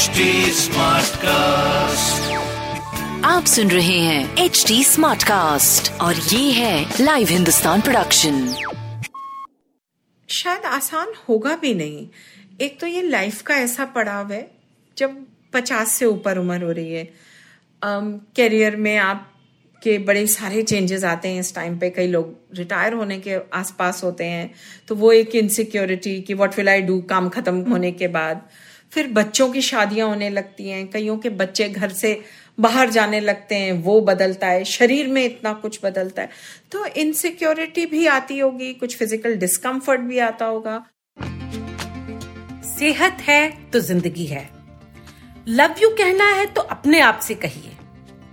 HD Smartcast. आप सुन रहे हैं एच डी स्मार्ट कास्ट और ये है लाइव हिंदुस्तान प्रोडक्शन शायद आसान होगा भी नहीं। एक तो ये लाइफ का ऐसा पड़ाव है जब पचास से ऊपर उम्र हो रही है। करियर में आप के बड़े सारे चेंजेस आते हैं इस टाइम पे। कई लोग रिटायर होने के आसपास होते हैं तो वो एक इनसिक्योरिटी कि व्हाट विल आई डू काम खत्म होने के बाद। फिर बच्चों की शादियाँ होने लगती हैं, कईयों के बच्चे घर से बाहर जाने लगते हैं, वो बदलता है, शरीर में इतना कुछ बदलता है। तो इनसिक्योरिटी भी आती होगी, कुछ फ़िज़िकल डिस्कम्फर्ट भी आता होगा। सेहत है तो ज़िंदगी है। लव यू कहना है तो अपने आप से कहिए।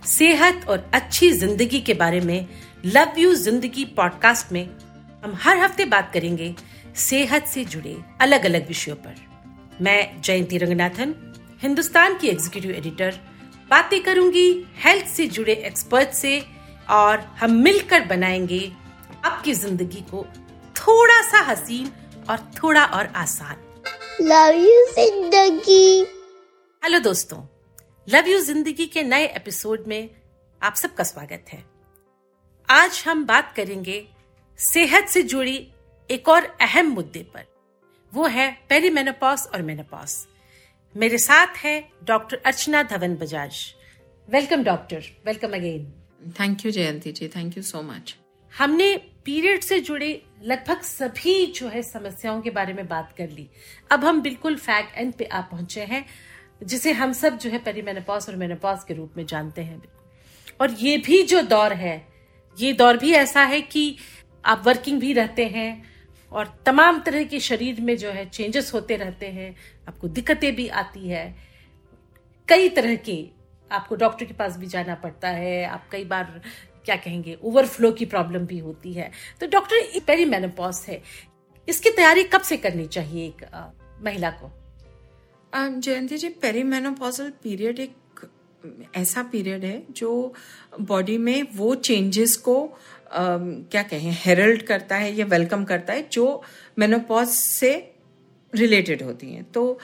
सेहत और अच्छी ज़िंदगी के बारे में लव यू ज़िंदगी पॉडकास्ट में हम हर हफ़्ते बात करेंगे। सेहत से जुड़े अलग अलग विषयों पर। मैं जयंती रंगनाथन हिंदुस्तान की एग्जीक्यूटिव एडिटर बातें करूँगी हेल्थ से जुड़े एक्सपर्ट से और हम मिलकर बनाएँगे आपकी ज़िंदगी को थोड़ा सा हसीन और थोड़ा और आसान। लव यू ज़िंदगी। हेलो दोस्तों लव यू ज़िंदगी के नए एपिसोड में आप सबका स्वागत है। आज हम बात करेंगे सेहत से जुड़ी एक और अहम मुद्दे पर। वो है पेरीमेनोपॉज और मेनोपॉज मेरे साथ है doctor Archana Dhawan Bajaj. Welcome doctor welcome again thank you Jayanti ji thank you so much हमने पीरियड से जुड़े लगभग सभी जो है समस्याओं के बारे में बात कर ली. अब हम बिल्कुल फैक्ट एंड पे आ पहुँचे हैं जिसे हम सब जो है पेरीमेनोपॉज और मेनोपॉज के रूप में जानते हैं. और ये भी जो दौर है ये दौर भी ऐसा है कि आप वर्किंग भी रहते हैं और तमाम तरह के शरीर में जो है चेंजेस होते रहते हैं आपको दिक्कतें भी आती है। कई तरह के आपको डॉक्टर के पास भी जाना पड़ता है आप कई बार क्या कहेंगे ओवरफ्लो की प्रॉब्लम भी होती है। तो डॉक्टर पेरीमेनोपॉज है। इसकी तैयारी कब से करनी चाहिए एक आ, महिला को? जयंती जी पेरीमेनोपॉजल पीरियड एक ऐसा पीरियड है जो बॉडी में वो चेंजेस को क्या कहें हेरल्ड करता है, या वेलकम करता है, जो मेनोपॉज से रिलेटेड होती हैं। तो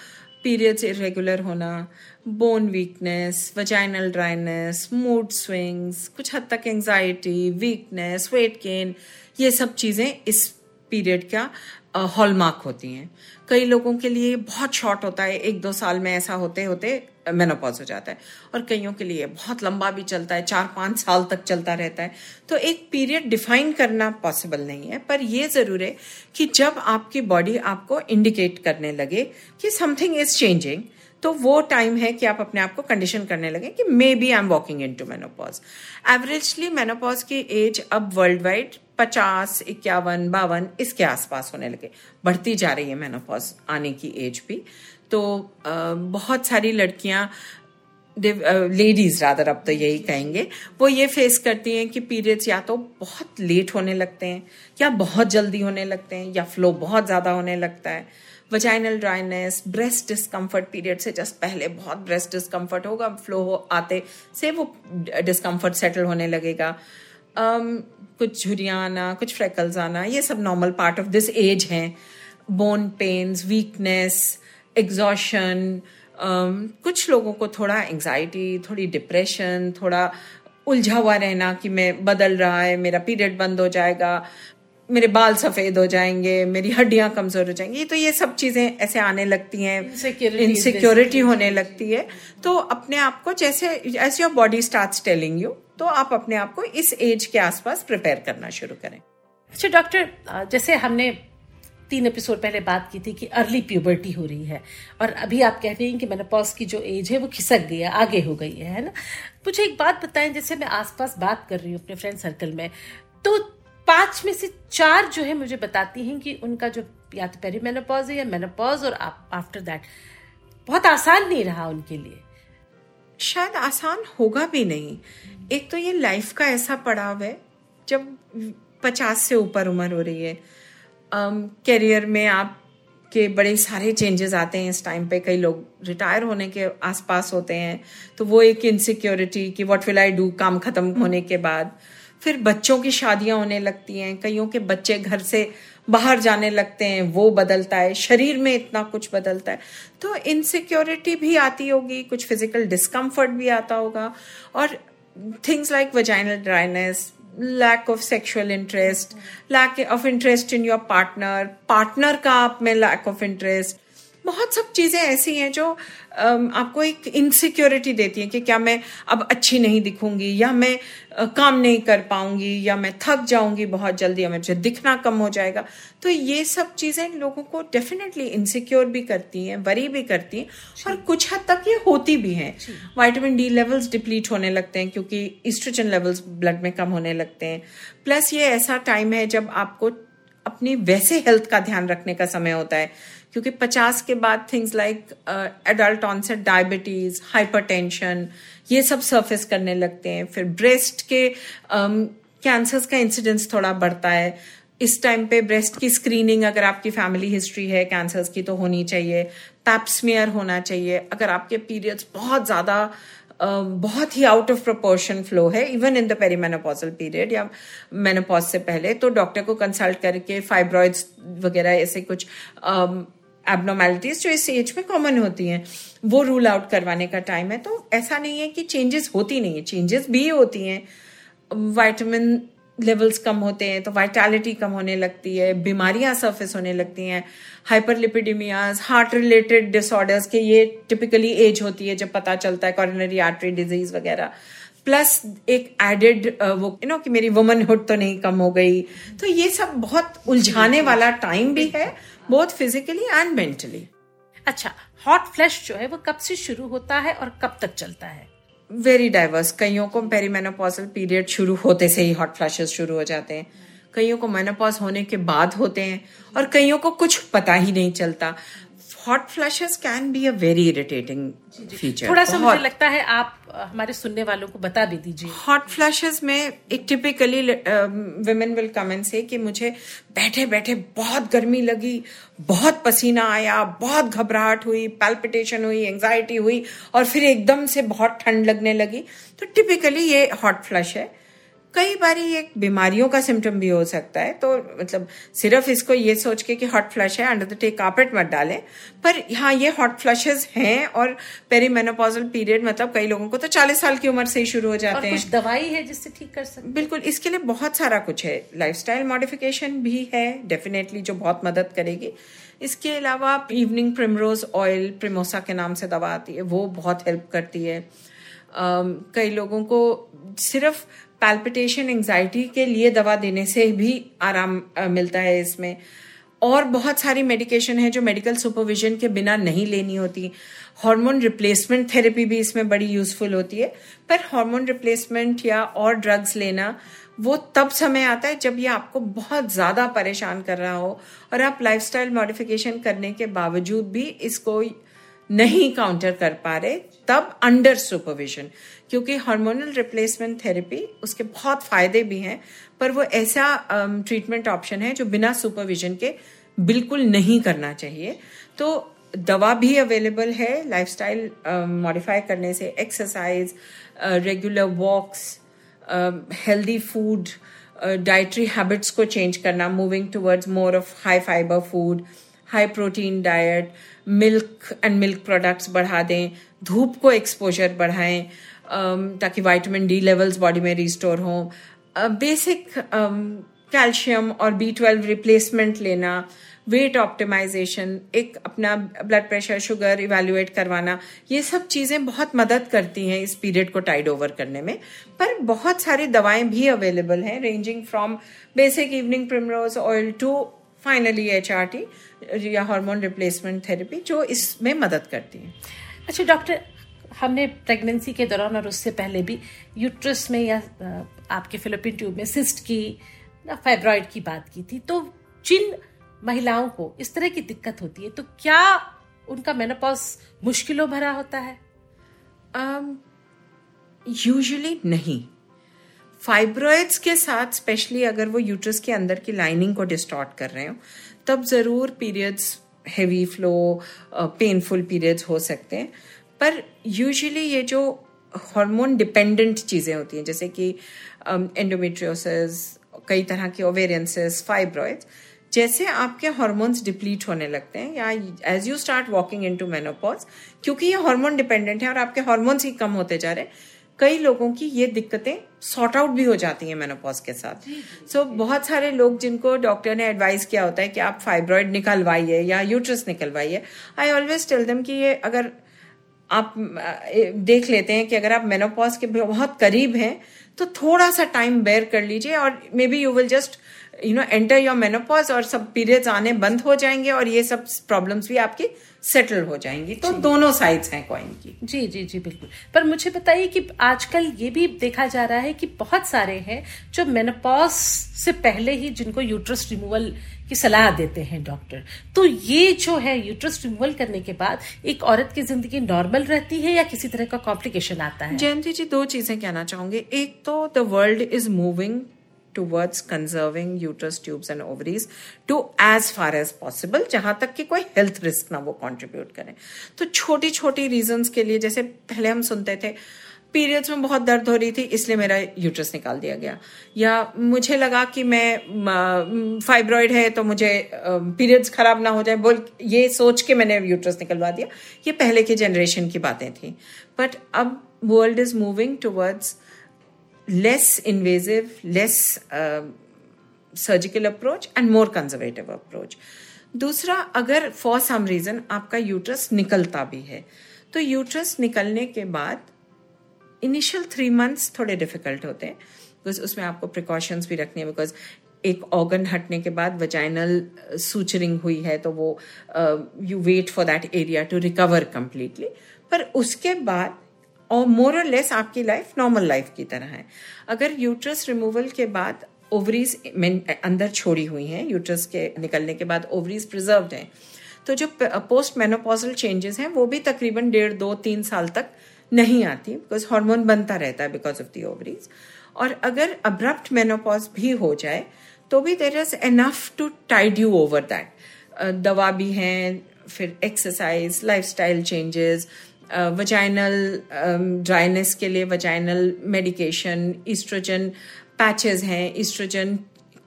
पीरियड्स इरेगुलर होना bone weakness vaginal dryness mood swings कुछ हद तक एंजाइटी वीकनेस वेट गेन ये सब चीज़ें इस पीरियड का हॉलमार्क होती हैं। कई लोगों के लिए बहुत शॉर्ट होता है, एक दो साल में ऐसा होते होते मेनोपॉज हो जाता है। और कईयों के लिए बहुत लंबा भी चलता है, चार पाँच साल तक चलता रहता है। तो एक पीरियड डिफाइन करना पॉसिबल नहीं है, पर यह ज़रूर है कि जब आपकी बॉडी आपको इंडिकेट करने लगे कि समथिंग इज़ चेंजिंग तो वो टाइम है कि आप अपने आप को कंडीशन करने लगे कि may be I am walking into menopause averagely menopause की एज अब वर्ल्ड वाइड पचास, इक्यावन, बावन, इसके आसपास होने लगे। बढ़ती जा रही है मेनोपॉज आने की एज भी। तो बहुत सारी लड़कियाँ लेडीज़ रादर अब तो यही कहेंगे, वो ये फेस करती हैं कि पीरियड्स या तो बहुत लेट होने लगते हैं, या बहुत जल्दी होने लगते हैं, या फ्लो बहुत ज़्यादा होने लगता है। Vaginal dryness breast discomfort period से जस्ट पहले बहुत ब्रेस्ट डिस्कम्फर्ट होगा फ्लो हो, आते से वो डिस्कम्फर्ट सेटल होने लगेगा। Um, कुछ झुरियाँ आना कुछ फ्रेकल्स आना ये सब normal part of this age हैं. बोन पेन्स वीकनेस एग्जॉशन कुछ लोगों को थोड़ा एंग्जाइटी थोड़ी डिप्रेशन थोड़ा उलझा हुआ रहना कि मैं बदल रहा है मेरा पीरियड बंद हो जाएगा। मेरे बाल सफ़ेद हो जाएँगे मेरी हड्डियाँ कमज़ोर हो जाएँगी। तो ये सब चीज़ें ऐसे आने लगती हैं। इनसिक्योरिटी होने लगती है। तो अपने आप को जैसे as your body start telling you तो आप अपने आप को इस एज के आसपास प्रिपेयर करना शुरू करें। अच्छा डॉक्टर जैसे हमने तीन एपिसोड पहले बात की थी कि अर्ली प्यूबर्टी हो रही है और अभी आप कह रही हैं कि मेनोपॉज की जो एज है वो खिसक गई है आगे हो गई है है ना? मुझे एक बात बताएँ जैसे मैं आसपास बात कर रही हूँ अपने फ्रेंड सर्कल में तो पाँच में से चार जो है मुझे बताती हैं कि उनका जो या तो पेरीमेनोपॉज है या मेनोपॉज और आफ्टर दैट बहुत आसान नहीं रहा उनके लिए। शायद आसान होगा भी नहीं। एक तो ये लाइफ का ऐसा पड़ाव है जब पचास से ऊपर उम्र हो रही है। करियर में आप के बड़े सारे चेंजेस आते हैं इस टाइम पे कई लोग रिटायर होने के आसपास होते हैं तो वो एक इनसिक्योरिटी कि व्हाट विल आई डू काम खत्म होने के बाद। फिर बच्चों की शादियाँ होने लगती हैं, कईयों के बच्चे घर से बाहर जाने लगते हैं, वो बदलता है, शरीर में इतना कुछ बदलता है। तो इनसिक्योरिटी भी आती होगी, कुछ फ़िज़िकल डिस्कम्फर्ट भी आता होगा और things like vaginal dryness lack of sexual interest lack of interest in your partner partner का आप में लैक ऑफ़ इंटरेस्ट बहुत सब चीज़ें ऐसी हैं जो आपको एक इनसिक्योरिटी देती है कि क्या मैं अब अच्छी नहीं दिखूँगी या मैं काम नहीं कर पाऊँगी या मैं थक जाऊँगी बहुत जल्दी या मुझे दिखना कम हो जाएगा। तो ये सब चीज़ें लोगों को डेफिनेटली इनसिक्योर भी करती हैं वरी भी करती हैं और कुछ हद तक ये होती भी हैं। वाइटामिन डी लेवल्स डिप्लीट होने लगते हैं क्योंकि इस्ट्रोजन लेवल्स ब्लड में कम होने लगते हैं। प्लस ये ऐसा टाइम है जब आपको अपनी वैसे हेल्थ का ध्यान रखने का समय होता है क्योंकि 50 के बाद things like adult onset diabetes hypertension ये सब सरफेस करने लगते हैं। फिर ब्रेस्ट के कैंसर्स um, का इंसिडेंस थोड़ा बढ़ता है। इस टाइम पे ब्रेस्ट की स्क्रीनिंग अगर आपकी फैमिली हिस्ट्री है कैंसर्स की तो होनी चाहिए। पैप्समियर होना चाहिए। अगर आपके पीरियड्स बहुत ज़्यादा Uh, बहुत ही आउट ऑफ़ प्रोपोर्शन फ्लो है even in the perimenopausal period या मेनोपॉज से पहले तो डॉक्टर को कंसल्ट करके फाइब्रॉइड्स वगैरह ऐसे कुछ um, एबनॉर्मेलिटीज जो इस एज में कॉमन होती हैं, वो रूल आउट करवाने का टाइम है। तो ऐसा नहीं है कि चेंजेस होती नहीं है चेंजेस भी होती हैं। वाइटामिन लेवल्स कम होते हैं तो वाइटैलिटी कम होने लगती है, बीमारियाँ सर्फेस होने लगती हैं। हाइपरलिपिडीमियाज हार्ट रिलेटेड डिसऑर्डर्स के ये टिपिकली एज होती है, जब पता चलता है कॉर्नरी आर्टरी डिज़ीज़ वगैरह। प्लस एक एडेड वो यू नो कि मेरी वुमनहुड तो नहीं कम हो गई। तो ये सब बहुत उलझाने वाला टाइम भी है। बोथ फिजिकली एंड मेंटली अच्छा हॉट फ्लैश जो है वो कब से शुरू होता है और कब तक चलता है? वेरी डाइवर्स कईयों को पेरीमेनोपॉजल पीरियड शुरू होते से ही हॉट फ्लैशेस शुरू हो जाते हैं। कईयों को मेनोपॉज होने के बाद होते हैं और कईयों को कुछ पता ही नहीं चलता। Hot flashes can be a very irritating feature थोड़ा सा मुझे लगता है आप हमारे सुनने वालों को बता भी दीजिए। हॉट फ्लैशेस में एक टिपिकली वुमेन विल कमेंट से कि मुझे बैठे बैठे बहुत गर्मी लगी बहुत पसीना आया बहुत घबराहट हुई पैल्पिटेशन हुई एंजाइटी हुई और फिर एकदम से बहुत ठंड लगने लगी। तो टिपिकली ये हॉट फ्लश है। कई बार ये बीमारियों का सिम्टम भी हो सकता है। तो मतलब सिर्फ़ इसको ये सोच के कि हॉट फ्लश है अंडर द टेक कार्पेट मत डालें। पर हाँ ये हॉट फ्लशेज हैं और पेरीमेनोपॉजल पीरियड मतलब कई लोगों को तो 40 साल की उम्र से ही शुरू हो जाते हैं। कुछ दवाई है जिससे ठीक कर सकते बिल्कुल इसके लिए बहुत सारा कुछ है। लाइफस्टाइल मॉडिफिकेशन भी है डेफिनेटली जो बहुत मदद करेगी। इसके अलावा इवनिंग प्रिमरोज ऑयल प्रिमोसा के नाम से दवा आती है वो बहुत हेल्प करती है। Um, कई लोगों को सिर्फ़ पैल्पिटेशन एंजाइटी के लिए दवा देने से भी आराम मिलता है इसमें। और बहुत सारी मेडिकेशन है जो मेडिकल सुपरविजन के बिना नहीं लेनी होती। हार्मोन रिप्लेसमेंट थेरेपी भी इसमें बड़ी यूजफुल होती है। पर हार्मोन रिप्लेसमेंट या और ड्रग्स लेना, वो तब समय आता है जब ये आपको बहुत ज़्यादा परेशान कर रहा हो। और आप लाइफस्टाइल मॉडिफिकेशन करने के बावजूद भी इसको नहीं काउंटर कर पा रहे तब अंडर सुपरविजन क्योंकि हार्मोनल रिप्लेसमेंट थेरेपी उसके बहुत फ़ायदे भी हैं पर वो ऐसा ट्रीटमेंट um, ऑप्शन है जो बिना सुपरविजन के बिल्कुल नहीं करना चाहिए। तो दवा भी अवेलेबल है लाइफस्टाइल मॉडिफाई um, करने से exercise regular walks healthy food dietary habits को चेंज करना moving towards more of high fibre food high protein diet milk and milk products बढ़ा दें धूप को एक्सपोजर बढ़ाएँ um, ताकि वाइटामिन डी लेवल्स बॉडी में रिस्टोर हों। बेसिक कैल्शियम और बी ट्वेल्व रिप्लेसमेंट लेना वेट ऑप्टिमाइजेशन एक अपना ब्लड प्रेशर शुगर इवेल्युएट करवाना ये सब चीज़ें बहुत मदद करती हैं इस पीरियड को टाइड ओवर करने में। पर बहुत सारी दवाएँ भी अवेलेबल हैं ranging from basic evening primrose oil to finally H R T या हार्मोन रिप्लेसमेंट थेरेपी जो इसमें मदद करती है। अच्छा डॉक्टर हमने प्रेगनेंसी के दौरान और उससे पहले भी यूट्रस में या आपके फिलोपिन ट्यूब में सिस्ट की या फाइब्रॉइड की बात की थी तो जिन महिलाओं को इस तरह की दिक्कत होती है तो क्या उनका मेनोपॉज मुश्किलों भरा होता है? यूजुअली um, नहीं। फाइब्रॉइड्स के साथ स्पेशली अगर वो यूट्रस के अंदर की लाइनिंग को डिस्टॉर्ट कर रहे हो, तब ज़रूर periods heavy flow painful periods हो सकते हैं। पर यूजुअली ये जो हार्मोन डिपेंडेंट चीज़ें होती हैं, जैसे कि एंडोमेट्रियोसिस कई तरह के ओवेरियंसिस फाइब्रॉइड्स जैसे आपके हार्मोन्स डिप्लीट होने लगते हैं, या as you start walking into menopause क्योंकि ये हार्मोन डिपेंडेंट है और आपके हार्मोन्स ही कम होते जा रहे हैं कई लोगों की ये दिक्कतें सॉर्ट आउट भी हो जाती हैं मेनोपॉज के साथ। सो so, बहुत सारे लोग जिनको डॉक्टर ने एडवाइस किया होता है कि आप फाइब्रॉइड निकलवाइए या यूट्रस निकलवाइए आई ऑलवेज टेल देम कि ये अगर आप देख लेते हैं कि अगर आप मेनोपॉज के बहुत करीब हैं तो थोड़ा सा टाइम बेयर कर लीजिए और may be you will just you know enter your menopause और सब पीरियड्स आने बंद हो जाएँगे और ये सब प्रॉब्लम्स भी आपकी सेटल हो जाएँगी। तो दोनों साइड्स हैं कॉइन की। जी जी जी बिल्कुल। पर मुझे बताइए कि आजकल ये भी देखा जा रहा है कि बहुत सारे हैं जो मेनोपॉज से पहले ही जिनको यूट्रस रिमूवल की सलाह देते हैं डॉक्टर तो ये जो है यूट्रस रिमूवल करने के बाद एक औरत की ज़िंदगी नॉर्मल रहती है या किसी तरह का कॉम्प्लिकेशन आता है? जयंती जी दो चीज़ें कहना चाहूँगे। एक तो the world is moving towards conserving uterus tubes and ovaries to as far as possible, जहाँ तक कि कोई हेल्थ रिस्क ना वो कंट्रीब्यूट करें। तो छोटी छोटी रीजंस के लिए, जैसे पहले हम सुनते थे पीरियड्स में बहुत दर्द हो रही थी, इसलिए मेरा यूट्रस निकाल दिया गया। या मुझे लगा कि मैं फाइब्रॉइड है तो मुझे पीरियड्स खराब ना हो जाए, बोल, ये सोच के मैंने यूट्रस निकलवा दिया। ये पहले के जनरेशन की बातें थी। बट अब world is moving towards less invasive, less uh, surgical approach and more conservative approach. दूसरा अगर फॉर सम रीजन आपका यूट्रस निकलता भी है तो यूट्रस निकलने के बाद इनिशियल थ्री मंथ्स थोड़े डिफ़िकल्ट होते हैं बिकॉज़ उसमें आपको प्रिकॉशंस भी रखनी है बिकॉज़ एक ऑर्गन हटने के बाद वजाइनल सूचरिंग हुई है तो वो you wait for that area to recover completely पर उसके बाद और मोर और लेस आपकी लाइफ नॉर्मल लाइफ की तरह है। अगर यूट्रस रिमूवल के बाद ओवरीज अंदर छोड़ी हुई हैं यूट्रस के निकलने के बाद ओवरीज प्रिजर्व हैं तो जो पोस्ट मेनोपॉजल चेंजेस हैं, वो भी तकरीबन डेढ़, दो, तीन साल तक नहीं आती बिकॉज़ हार्मोन बनता रहता है बिकॉज़ ऑफ़ दी ओवरीज और अगर अब्रप्ट मेनोपॉज भी हो जाए तो भी there is enough to tide you over that दवा भी हैं, फिर exercise lifestyle changes vaginal dryness के लिए वजाइनल मेडिकेशन ईस्ट्रोजन पैचेस हैं ईस्ट्रोजन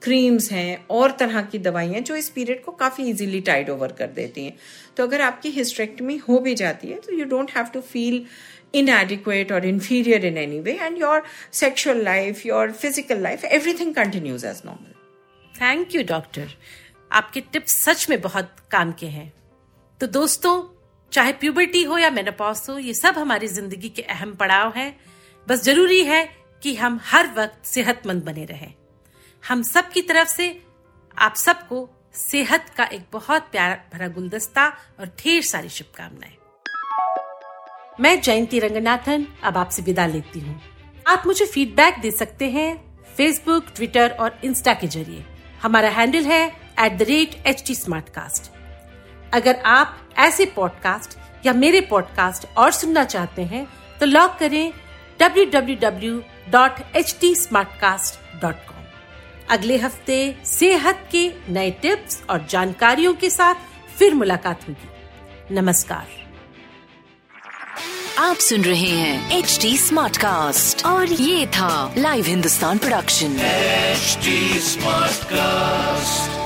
क्रीम्स हैं, और तरह की दवाइयाँ जो इस पीरियड को काफ़ी इजीली टाइड ओवर कर देती हैं। तो अगर आपकी हिस्ट्रेक्टमी हो भी जाती है तो you don't have to feel in inadequate or inferior in any way, and your sexual life, your physical life, everything continues as normal. Thank you doctor आपके टिप्स सच में बहुत काम के हैं। तो दोस्तों चाहे प्यूबर्टी हो या मेनोपॉज हो, ये सब हमारी ज़िंदगी के अहम पड़ाव है। बस ज़रूरी है कि हम हर वक्त सेहतमंद बने रहें। हम सब की तरफ़ से, आप सबको सेहत का एक बहुत प्यारा भरा गुलदस्ता और ढेर सारी शुभकामनाएँ। मैं जयंती रंगनाथन, अब आपसे विदा लेती हूँ। आप मुझे फीडबैक दे सकते हैं फेसबुक ट्विटर और इंस्टा के ज़रिए। हमारा हैंडल है at the rate H T अगर आप ऐसे पॉडकास्ट या मेरे पॉडकास्ट और सुनना चाहते हैं तो लॉग करें www.htsmartcast.com अगले हफ़्ते सेहत के नए टिप्स और जानकारियों के साथ फिर मुलाकात होगी। नमस्कार। आप सुन रहे हैं एच डी स्मार्ट कास्ट और ये था live Hindustan production smart cast